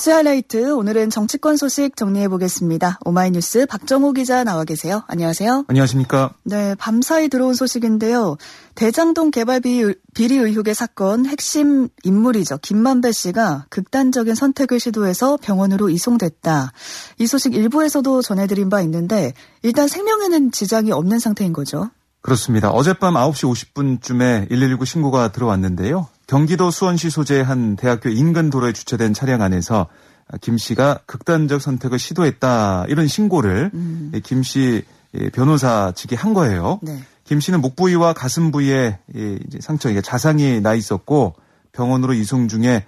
뉴스 하이라이트 오늘은 정치권 소식 정리해 보겠습니다. 오마이뉴스 박정호 기자 나와 계세요. 안녕하세요. 안녕하십니까? 네, 밤사이 들어온 소식인데요. 대장동 개발 비리 의혹의 사건 핵심 인물이죠. 김만배 씨가 극단적인 선택을 시도해서 병원으로 이송됐다. 이 소식 일부에서도 전해드린 바 있는데 일단 생명에는 지장이 없는 상태인 거죠. 그렇습니다. 어젯밤 9시 50분쯤에 119 신고가 들어왔는데요. 경기도 수원시 소재의 한 대학교 인근 도로에 주차된 차량 안에서 김 씨가 극단적 선택을 시도했다 이런 신고를 음. 김씨 변호사 측이 한 거예요. 네. 김 씨는 목 부위와 가슴 부위에 상처, 자상이 나 있었고 병원으로 이송 중에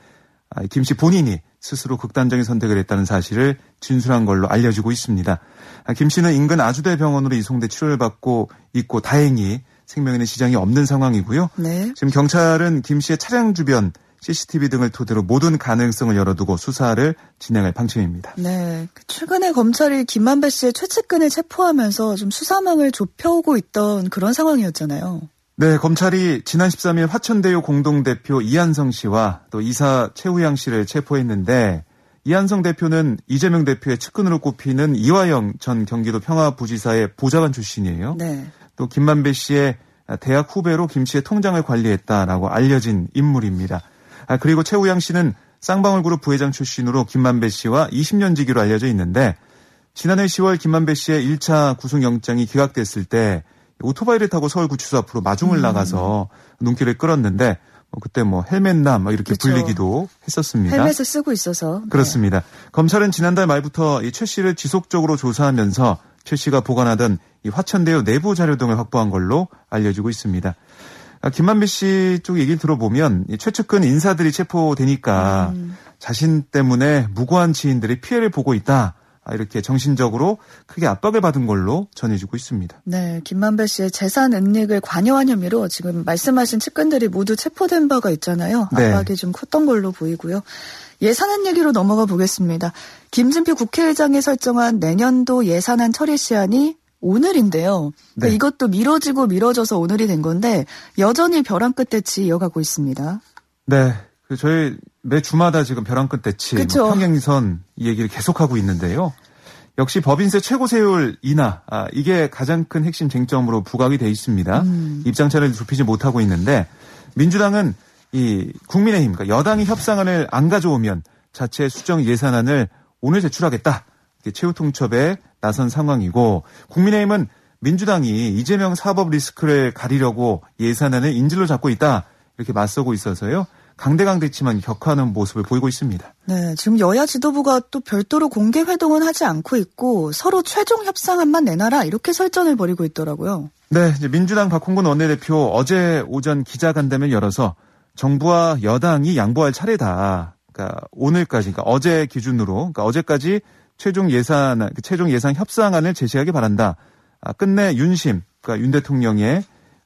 아, 김씨 본인이 스스로 극단적인 선택을 했다는 사실을 진술한 걸로 알려지고 있습니다. 아, 김 씨는 인근 아주대 병원으로 이송돼 치료를 받고 있고 다행히 생명에는 지장이 없는 상황이고요. 네. 지금 경찰은 김 씨의 차량 주변 CCTV 등을 토대로 모든 가능성을 열어두고 수사를 진행할 방침입니다. 네. 최근에 검찰이 김만배 씨의 최측근을 체포하면서 좀 수사망을 좁혀오고 있던 그런 상황이었잖아요. 네, 검찰이 지난 13일 화천대유 공동대표 이한성 씨와 또 이사 최우양 씨를 체포했는데 이한성 대표는 이재명 대표의 측근으로 꼽히는 이화영 전 경기도 평화부지사의 보좌관 출신이에요. 네. 또 김만배 씨의 대학 후배로 김 씨의 통장을 관리했다라고 알려진 인물입니다. 아, 그리고 최우양 씨는 쌍방울 그룹 부회장 출신으로 김만배 씨와 20년 지기로 알려져 있는데 지난해 10월 김만배 씨의 1차 구속영장이 기각됐을 때 오토바이를 타고 서울구치소 앞으로 마중을 음. 나가서 눈길을 끌었는데 뭐 그때 뭐 헬멧남 이렇게 그쵸. 불리기도 했었습니다. 헬멧을 쓰고 있어서 네. 그렇습니다. 네. 검찰은 지난달 말부터 이최 씨를 지속적으로 조사하면서 최 씨가 보관하던 이 화천대유 내부 자료 등을 확보한 걸로 알려지고 있습니다. 아, 김만배 씨 쪽 얘기를 들어보면 최측근 인사들이 체포되니까 음. 자신 때문에 무고한 지인들이 피해를 보고 있다. 아, 이렇게 정신적으로 크게 압박을 받은 걸로 전해지고 있습니다. 네, 김만배 씨의 재산 은닉을 관여한 혐의로 지금 말씀하신 측근들이 모두 체포된 바가 있잖아요. 네. 압박이 네. 좀 컸던 걸로 보이고요. 예산안 얘기로 넘어가 보겠습니다. 김진표 국회의장이 설정한 내년도 예산안 처리 시한이 오늘인데요. 그러니까 네. 이것도 미뤄지고 미뤄져서 오늘이 된 건데 여전히 벼랑 끝대치 이어가고 있습니다. 네. 그 저희 매 주마다 지금 벼랑 끝 대치 뭐 평행선 이 얘기를 계속하고 있는데요. 역시 법인세 최고 세율 인하 아, 이게 가장 큰 핵심 쟁점으로 부각이 돼 있습니다. 음. 입장차를 좁히지 못하고 있는데 민주당은 이 국민의힘 그러니까 여당이 협상안을 안 가져오면 자체 수정 예산안을 오늘 제출하겠다. 최후 통첩에 나선 상황이고 국민의힘은 민주당이 이재명 사법 리스크를 가리려고 예산안을 인질로 잡고 있다 이렇게 맞서고 있어서요. 강대강 대치만 격화하는 모습을 보이고 있습니다. 네, 지금 여야 지도부가 또 별도로 공개 회동은 하지 않고 있고 서로 최종 협상안만 내놔라 이렇게 설전을 벌이고 있더라고요. 네, 민주당 박홍근 원내대표 어제 오전 기자간담회를 열어서 정부와 여당이 양보할 차례다. 그러니까 오늘까지, 그러니까 어제 기준으로, 그러니까 어제까지 최종 예산 그 최종 예산 협상안을 제시하기 바란다. 아, 끝내 윤심 그러니까 윤 대통령의 아,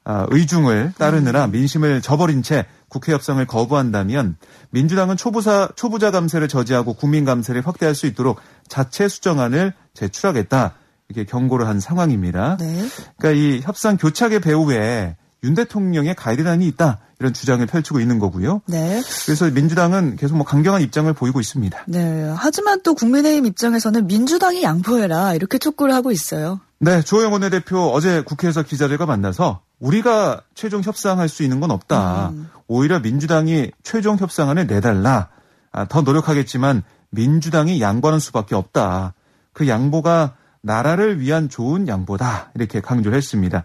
의중을 따르느라 음. 민심을 저버린 채 국회 협상을 거부한다면 민주당은 초부사 초부자 감세를 저지하고 국민 감세를 확대할 수 있도록 자체 수정안을 제출하겠다 이렇게 경고를 한 상황입니다. 네. 그러니까 이 협상 교착의 배후에 윤 대통령의 가이드라인이 있다 이런 주장을 펼치고 있는 거고요. 네. 그래서 민주당은 계속 뭐 강경한 입장을 보이고 있습니다. 네. 하지만 또 국민의힘 입장에서는 민주당이 양보해라 이렇게 촉구를 하고 있어요. 네. 조영 원내대표 어제 국회에서 기자들과 만나서 우리가 최종 협상할 수 있는 건 없다. 음. 오히려 민주당이 최종 협상안을 내달라. 아, 더 노력하겠지만 민주당이 양보하는 수밖에 없다. 그 양보가 나라를 위한 좋은 양보다. 이렇게 강조를 했습니다.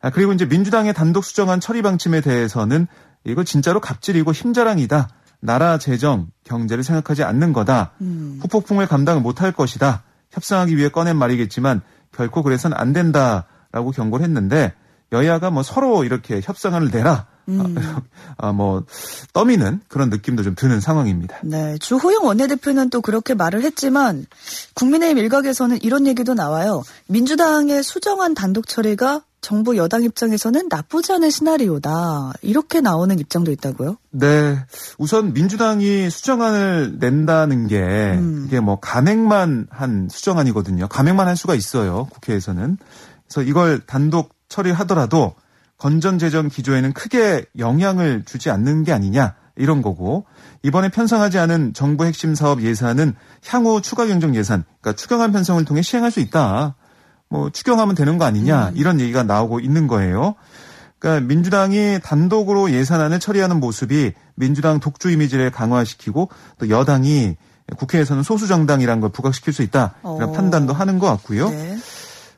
아, 그리고 이제 민주당의 단독 수정안 처리 방침에 대해서는 이거 진짜로 갑질이고 힘자랑이다. 나라 재정, 경제를 생각하지 않는 거다. 음. 후폭풍을 감당을 못할 것이다. 협상하기 위해 꺼낸 말이겠지만 결코 그래서는 안 된다라고 경고를 했는데 여야가 뭐 서로 이렇게 협상안을 내라. 음. 아, 뭐 떠미는 그런 느낌도 좀 드는 상황입니다. 네, 주호영 원내대표는 또 그렇게 말을 했지만 국민의힘 일각에서는 이런 얘기도 나와요. 민주당의 수정안 단독 처리가 정부 여당 입장에서는 나쁘지 않은 시나리오다. 이렇게 나오는 입장도 있다고요? 네. 우선 민주당이 수정안을 낸다는 게 음. 이게 뭐 감액만 한 수정안이거든요. 감액만 할 수가 있어요. 국회에서는. 그래서 이걸 단독 처리하더라도 건전 재정 기조에는 크게 영향을 주지 않는 게 아니냐. 이런 거고 이번에 편성하지 않은 정부 핵심 사업 예산은 향후 추가 경정 예산, 그러니까 추경안 편성을 통해 시행할 수 있다. 뭐 추경하면 되는 거 아니냐 음. 이런 얘기가 나오고 있는 거예요. 그러니까 민주당이 단독으로 예산안을 처리하는 모습이 민주당 독주 이미지를 강화시키고 또 여당이 국회에서는 소수 정당이란 걸 부각시킬 수 있다 이런 어. 판단도 하는 것 같고요. 네.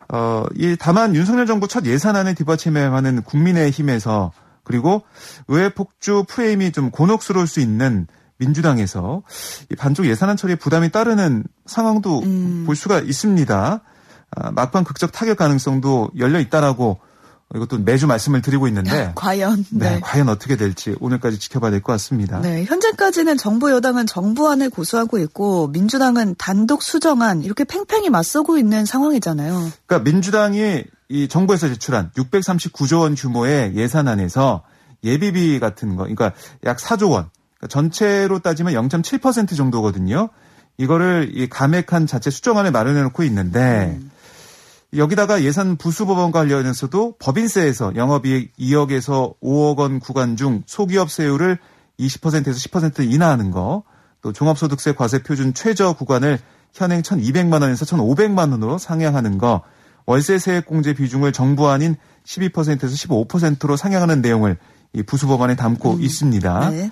어, 이 다만 윤석열 정부 첫 예산안을 뒷받침해하는 국민의힘에서 그리고 의회 폭주 프레임이 좀 곤혹스러울 수 있는 민주당에서 이 반쪽 예산안 처리에 부담이 따르는 상황도 음. 볼 수가 있습니다. 아, 막판 극적 타격 가능성도 열려 있다라고 이것도 매주 말씀을 드리고 있는데 과연 네. 네. 과연 어떻게 될지 오늘까지 지켜봐야 될 것 같습니다. 네, 현재까지는 정부 여당은 정부안을 고수하고 있고 민주당은 단독 수정안 이렇게 팽팽히 맞서고 있는 상황이잖아요. 그러니까 민주당이 이 정부에서 제출한 639조 원 규모의 예산안에서 예비비 같은 거, 그러니까 약 4조 원, 그러니까 전체로 따지면 0.7% 정도거든요. 이거를 이 감액한 자체 수정안을 마련해 놓고 있는데 음. 여기다가 예산 부수법원 관련해서도 법인세에서 영업이익 2억에서 5억 원 구간 중 소기업 세율을 20%에서 10% 인하하는 거, 또 종합소득세 과세 표준 최저 구간을 현행 1,200만 원에서 1,500만 원으로 상향하는 거, 월세 세액 공제 비중을 정부안인 12%에서 15%로 상향하는 내용을 이 부수 법안에 담고 음. 있습니다. 네.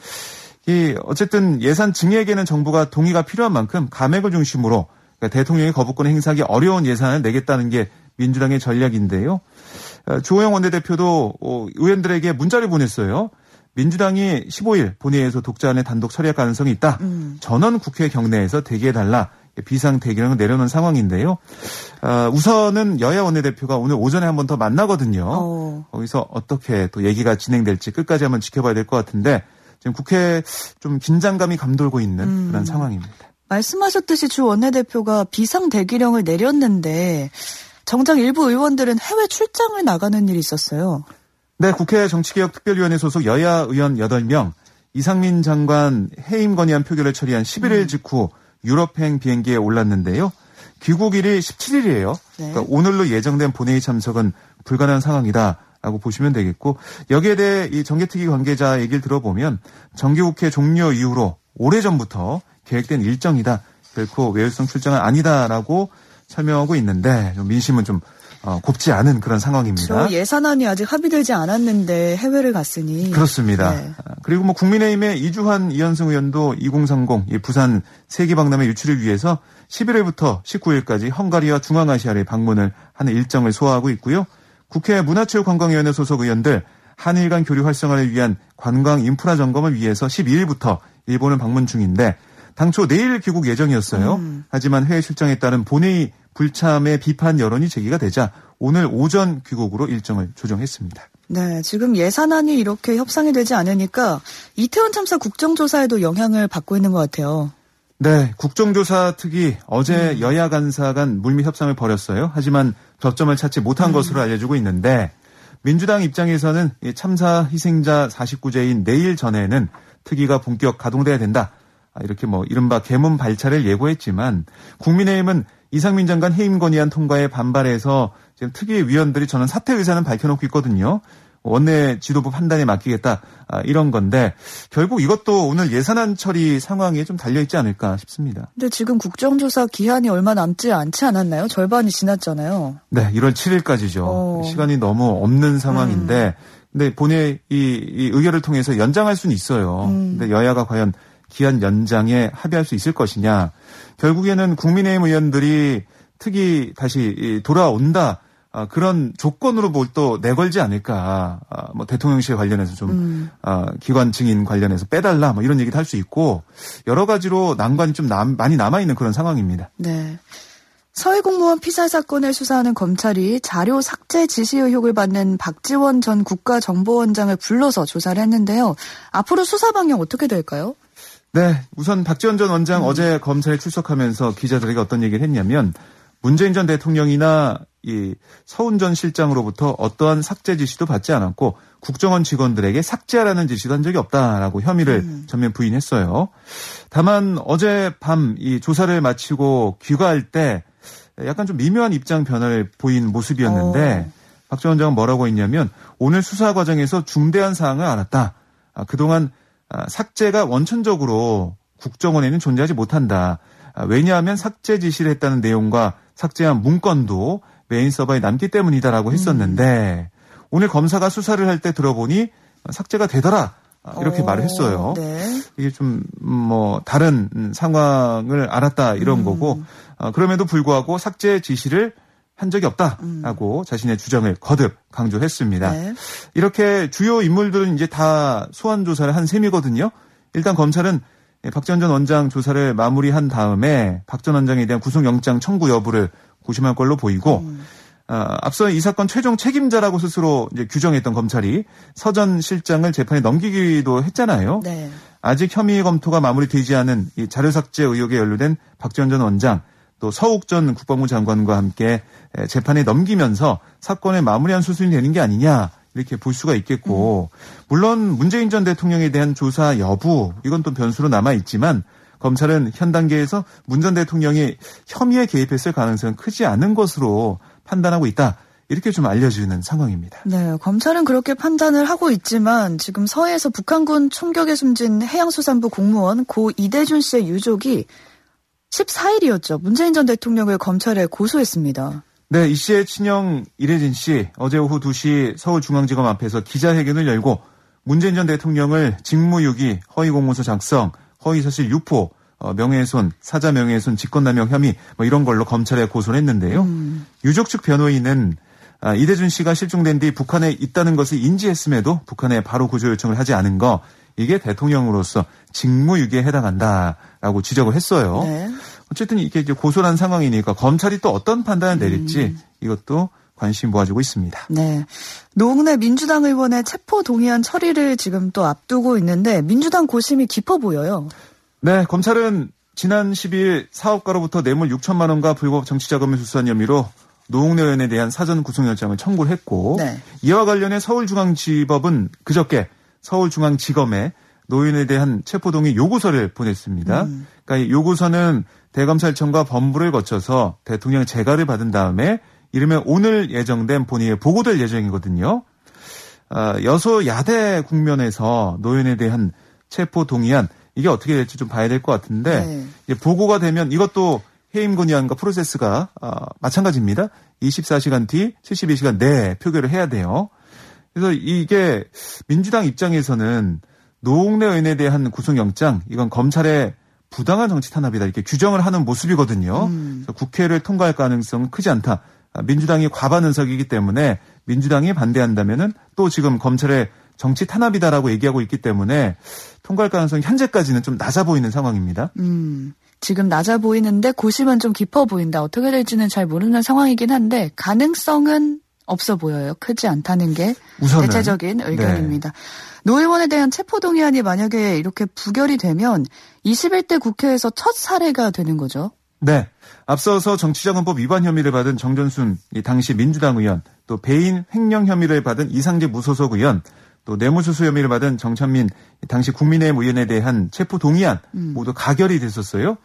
이 어쨌든 예산 증액에는 정부가 동의가 필요한 만큼 감액을 중심으로 그러니까 대통령이 거부권 행사하기 어려운 예산을 내겠다는 게 민주당의 전략인데요. 어, 조호영 원내대표도 어, 의원들에게 문자를 보냈어요. 민주당이 15일 본회의에서 독자안에 단독 처리할 가능성이 있다. 음. 전원 국회 경내에서 대기해달라. 비상 대기령을 내려놓은 상황인데요. 어, 우선은 여야 원내대표가 오늘 오전에 한 번 더 만나거든요. 어. 거기서 어떻게 또 얘기가 진행될지 끝까지 한번 지켜봐야 될 것 같은데 지금 국회 좀 긴장감이 감돌고 있는 음. 그런 상황입니다. 말씀하셨듯이 주 원내대표가 비상 대기령을 내렸는데 정작 일부 의원들은 해외 출장을 나가는 일이 있었어요. 네, 국회 정치개혁특별위원회 소속 여야 의원 8명, 이상민 장관 해임 건의안 표결을 처리한 11일 음. 직후 유럽행 비행기에 올랐는데요. 귀국일이 17일이에요. 네. 그러니까 오늘로 예정된 본회의 참석은 불가능한 상황이다. 라고 보시면 되겠고 여기에 대해 이 정개특위 관계자 얘기를 들어보면 정기국회 종료 이후로 오래전부터 계획된 일정이다. 결코 외유성 출장은 아니다라고 설명하고 있는데 좀 민심은 좀 어, 곱지 않은 그런 상황입니다. 그 예산안이 아직 합의되지 않았는데 해외를 갔으니 그렇습니다. 네. 아, 그리고 뭐 국민의힘의 이주환 이현승 의원도 2030 부산 세계 박람회 유치를 위해서 11일부터 19일까지 헝가리와 중앙아시아를 방문을 하는 일정을 소화하고 있고요. 국회 문화체육관광위원회 소속 의원들 한일 간 교류 활성화를 위한 관광 인프라 점검을 위해서 12일부터 일본을 방문 중인데 당초 내일 귀국 예정이었어요. 음. 하지만 해외 출장에 따른 본회의 불참의 비판 여론이 제기가 되자 오늘 오전 귀국으로 일정을 조정했습니다. 네, 지금 예산안이 이렇게 협상이 되지 않으니까 이태원 참사 국정조사에도 영향을 받고 있는 것 같아요. 네, 국정조사 특위 어제 음. 여야 간사 간 물밑 협상을 벌였어요. 하지만 접점을 찾지 못한 음. 것으로 알려지고 있는데 민주당 입장에서는 참사 희생자 49제인 내일 전에는 특위가 본격 가동돼야 된다. 아, 이렇게 뭐 이른바 개문 발차를 예고했지만 국민의힘은 이상민 장관 해임 건의안 통과에 반발해서 지금 특위 위원들이 저는 사퇴 의사는 밝혀놓고 있거든요. 원내 지도부 판단에 맡기겠다 아, 이런 건데 결국 이것도 오늘 예산안 처리 상황에 좀 달려 있지 않을까 싶습니다. 근데 지금 국정조사 기한이 얼마 남지 않지 않았나요? 절반이 지났잖아요. 네, 1월 7일까지죠. 어. 시간이 너무 없는 상황인데 음. 근데 본회 이, 이 의결을 통해서 연장할 수는 있어요. 음. 근데 여야가 과연 기한 연장에 합의할 수 있을 것이냐. 결국에는 국민의힘 의원들이 특히 다시 돌아온다. 아, 그런 조건으로 뭘 또 내걸지 않을까. 아, 뭐 대통령실 관련해서 좀 음. 아, 기관 증인 관련해서 빼달라 뭐 이런 얘기도 할 수 있고 여러 가지로 난관이 좀 남, 많이 남아 있는 그런 상황입니다. 네. 서해 공무원 피살 사건을 수사하는 검찰이 자료 삭제 지시 의혹을 받는 박지원 전 국가정보원장을 불러서 조사를 했는데요. 앞으로 수사 방향 어떻게 될까요? 네, 우선 박지원 전 원장 음. 어제 검찰에 출석하면서 기자들에게 어떤 얘기를 했냐면 문재인 전 대통령이나 이 서훈 전 실장으로부터 어떠한 삭제 지시도 받지 않았고 국정원 직원들에게 삭제하라는 지시도 한 적이 없다라고 혐의를 음. 전면 부인했어요. 다만 어제 밤 이 조사를 마치고 귀가할 때 약간 좀 미묘한 입장 변화를 보인 모습이었는데 어. 박전 원장은 뭐라고 했냐면 오늘 수사 과정에서 중대한 사항을 알았다. 아, 그동안 아, 삭제가 원천적으로 국정원에는 존재하지 못한다. 아, 왜냐하면 삭제 지시를 했다는 내용과 삭제한 문건도 메인 서버에 남기 때문이다라고 했었는데 음. 오늘 검사가 수사를 할 때 들어보니 삭제가 되더라. 아, 이렇게 오, 말을 했어요. 네. 이게 좀 뭐 다른 상황을 알았다 이런 음. 거고 어, 그럼에도 불구하고 삭제 지시를 한 적이 없다라고 음. 자신의 주장을 거듭 강조했습니다. 네. 이렇게 주요 인물들은 이제 다 소환 조사를 한 셈이거든요. 일단 검찰은 박전 전 원장 조사를 마무리한 다음에 박 전 원장에 대한 구속영장 청구 여부를 고심할 걸로 보이고 음. 어, 앞서 이 사건 최종 책임자라고 스스로 규정했던 검찰이 서 전 실장을 재판에 넘기기도 했잖아요. 네. 아직 혐의 검토가 마무리되지 않은 이 자료 삭제 의혹에 연루된 박지원 전 원장 또 서욱 전 국방부 장관과 함께 재판에 넘기면서 사건을 마무리한 수순이 되는 게 아니냐 이렇게 볼 수가 있겠고 음. 물론 문재인 전 대통령에 대한 조사 여부 이건 또 변수로 남아 있지만 검찰은 현 단계에서 문 전 대통령이 혐의에 개입했을 가능성은 크지 않은 것으로 판단하고 있다. 이렇게 좀 알려지는 상황입니다. 네, 검찰은 그렇게 판단을 하고 있지만 지금 서해에서 북한군 총격에 숨진 해양수산부 공무원 고 이대준 씨의 유족이 14일이었죠. 문재인 전 대통령을 검찰에 고소했습니다. 네, 이 씨의 친형 이래진 씨 어제 오후 2시 서울중앙지검 앞에서 기자회견을 열고 문재인 전 대통령을 직무유기, 허위공문서 작성, 허위사실 유포, 어, 명예훼손, 사자 명예훼손, 직권남용 혐의 뭐 이런 걸로 검찰에 고소를 했는데요. 음. 유족 측 변호인은 아, 이대준 씨가 실종된 뒤 북한에 있다는 것을 인지했음에도 북한에 바로 구조 요청을 하지 않은 거 이게 대통령으로서 직무유기에 해당한다라고 지적을 했어요. 네. 어쨌든 이게 이제 고소한 상황이니까 검찰이 또 어떤 판단을 내릴지 음. 이것도 관심 모아지고 있습니다. 네. 노웅래 민주당 의원의 체포 동의안 처리를 지금 또 앞두고 있는데 민주당 고심이 깊어 보여요. 네, 검찰은 지난 12일 사업가로부터 뇌물 6천만 원과 불법 정치자금을 수수한 혐의로 노웅래 의원에 대한 사전 구속영장을 청구를 했고 네. 이와 관련해 서울중앙지법은 그저께 서울중앙지검에 노인에 대한 체포동의 요구서를 보냈습니다. 음. 그러니까 이 요구서는 대검찰청과 법무부를 거쳐서 대통령 재가를 받은 다음에 이르면 오늘 예정된 본회의에 보고될 예정이거든요. 어, 여소 야대 국면에서 노인에 대한 체포 동의안 이게 어떻게 될지 좀 봐야 될 것 같은데 네. 보고가 되면 이것도 해임 건의안과 프로세스가 어, 마찬가지입니다. 24시간 뒤 72시간 내에 표결을 해야 돼요. 그래서 이게 민주당 입장에서는 노웅래 의원에 대한 구속영장 이건 검찰의 부당한 정치 탄압이다 이렇게 규정을 하는 모습이거든요. 음. 국회를 통과할 가능성은 크지 않다. 민주당이 과반 의석이기 때문에 민주당이 반대한다면은 또 지금 검찰의 정치 탄압이다라고 얘기하고 있기 때문에 통과할 가능성이 현재까지는 좀 낮아 보이는 상황입니다. 음. 지금 낮아 보이는데 고심은 좀 깊어 보인다. 어떻게 될지는 잘 모르는 상황이긴 한데 가능성은 없어 보여요. 크지 않다는 게 우선은. 대체적인 의견입니다. 네. 노 의원에 대한 체포동의안이 만약에 이렇게 부결이 되면 21대 국회에서 첫 사례가 되는 거죠. 네. 앞서서 정치자금법 위반 혐의를 받은 정정순 당시 민주당 의원, 또 배임 횡령 혐의를 받은 이상직 무소속 의원, 또 뇌물수수 혐의를 받은 정찬민 당시 국민의힘 의원에 대한 체포 동의안 음. 모두 가결이 됐었어요.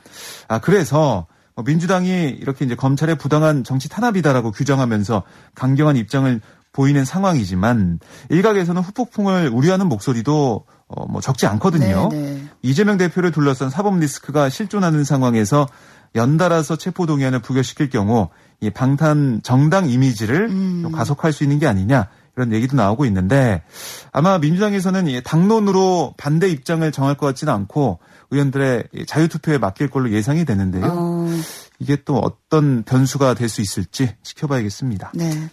아 그래서 뭐 민주당이 이렇게 이제 검찰의 부당한 정치 탄압이다라고 규정하면서 강경한 입장을 보이는 상황이지만 일각에서는 후폭풍을 우려하는 목소리도 어, 뭐 적지 않거든요. 네네. 네. 이재명 대표를 둘러싼 사법 리스크가 실존하는 상황에서 연달아서 체포 동의안을 부결시킬 경우 이 방탄 정당 이미지를 음. 가속할 수 있는 게 아니냐 이런 얘기도 나오고 있는데 아마 민주당에서는 당론으로 반대 입장을 정할 것 같지는 않고 의원들의 자유투표에 맡길 걸로 예상이 되는데요. 어. 이게 또 어떤 변수가 될 수 있을지 지켜봐야겠습니다. 네.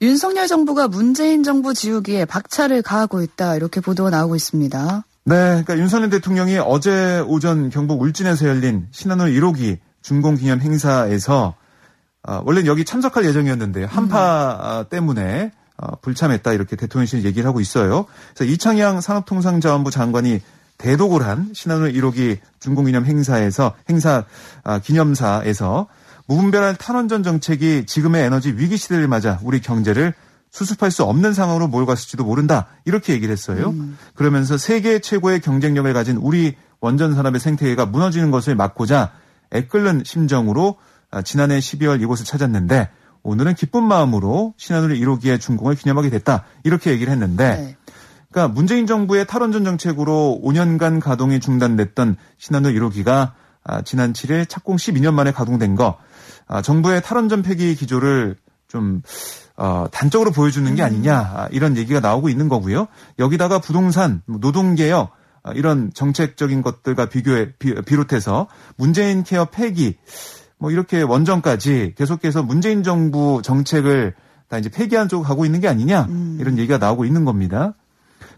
윤석열 정부가 문재인 정부 지우기에 박차를 가하고 있다 이렇게 보도가 나오고 있습니다. 네, 그러니까 윤석열 대통령이 어제 오전 경북 울진에서 열린 신한울 1호기 준공기념 행사에서 어, 원래는 여기 참석할 예정이었는데 한파 음. 때문에 어, 불참했다 이렇게 대통령실 얘기를 하고 있어요. 그래서 이창양 산업통상자원부 장관이 대독을 한 신한울 1호기 준공기념 행사에서 행사 아, 기념사에서 무분별한 탈원전 정책이 지금의 에너지 위기 시대를 맞아 우리 경제를 수습할 수 없는 상황으로 몰갔을지도 모른다. 이렇게 얘기를 했어요. 음. 그러면서 세계 최고의 경쟁력을 가진 우리 원전 산업의 생태계가 무너지는 것을 막고자 애끓는 심정으로 아, 지난해 12월 이곳을 찾았는데 오늘은 기쁜 마음으로 신한우리 1호기의 준공을 기념하게 됐다. 이렇게 얘기를 했는데 네. 그러니까 문재인 정부의 탈원전 정책으로 5년간 가동이 중단됐던 신한도 1호기가 아, 지난 7일 착공 12년 만에 가동된 거 아, 정부의 탈원전 폐기 기조를 좀 어, 단적으로 보여주는 게 음. 아니냐 아, 이런 얘기가 나오고 있는 거고요. 여기다가 부동산, 뭐 노동개혁 아, 이런 정책적인 것들과 비교해 비, 비롯해서 문재인 케어 폐기 뭐 이렇게 원전까지 계속해서 문재인 정부 정책을 다 이제 폐기한 쪽으로 가고 있는 게 아니냐 음. 이런 얘기가 나오고 있는 겁니다.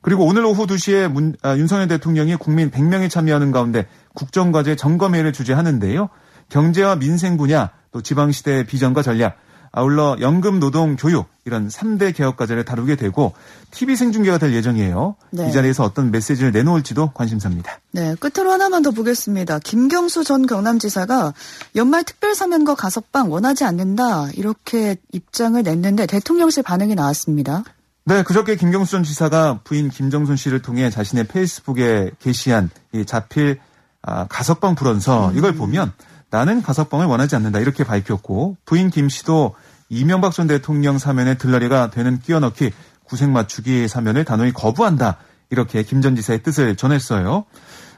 그리고 오늘 오후 2시에 문, 아, 윤석열 대통령이 국민 100명이 참여하는 가운데 국정과제 점검회를 주재하는데요. 경제와 민생 분야 또 지방시대 비전과 전략 아울러 연금, 노동, 교육 이런 3대 개혁 과제를 다루게 되고 TV 생중계가 될 예정이에요. 네. 이 자리에서 어떤 메시지를 내놓을지도 관심사입니다. 네, 끝으로 하나만 더 보겠습니다. 김경수 전 경남지사가 연말 특별 사면과 가석방 원하지 않는다 이렇게 입장을 냈는데 대통령실 반응이 나왔습니다. 네, 그저께 김경수 전 지사가 부인 김정순 씨를 통해 자신의 페이스북에 게시한 이 자필 아, 가석방 불원서 음. 이걸 보면 나는 가석방을 원하지 않는다 이렇게 밝혔고 부인 김 씨도 이명박 전 대통령 사면에 들러리가 되는 끼워넣기 구색 맞추기 사면을 단호히 거부한다 이렇게 김 전 지사의 뜻을 전했어요.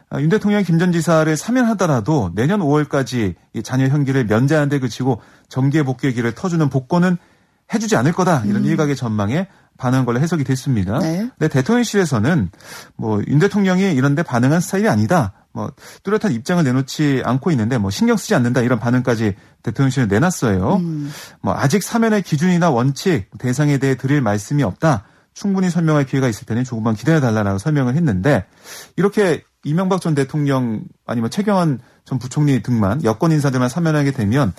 아, 윤 대통령이 김 전 지사를 사면하더라도 내년 5월까지 자녀 형기를 면제하는 데 그치고 정계 복귀의 길을 터주는 복권은 해주지 않을 거다 이런 음. 일각의 전망에 반응한 걸로 해석이 됐습니다. 네. 근데 대통령실에서는 뭐 윤 대통령이 이런데 반응한 스타일이 아니다. 뭐 뚜렷한 입장을 내놓지 않고 있는데 뭐 신경 쓰지 않는다 이런 반응까지 대통령실에 내놨어요. 음. 뭐 아직 사면의 기준이나 원칙 대상에 대해 드릴 말씀이 없다. 충분히 설명할 기회가 있을 테니 조금만 기다려 달라라고 설명을 했는데 이렇게 이명박 전 대통령 아니면 최경환 전 부총리 등만 여권 인사들만 사면하게 되면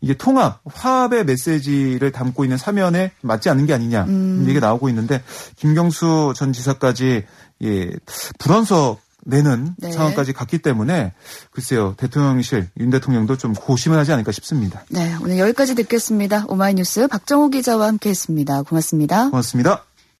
이게 통합, 화합의 메시지를 담고 있는 사면에 맞지 않는 게 아니냐 음. 얘기가 나오고 있는데 김경수 전 지사까지 예, 불원서 내는 네. 상황까지 갔기 때문에 글쎄요 대통령실 윤 대통령도 좀 고심을 하지 않을까 싶습니다. 네 오늘 여기까지 듣겠습니다. 오마이뉴스 박정호 기자와 함께했습니다. 고맙습니다. 고맙습니다.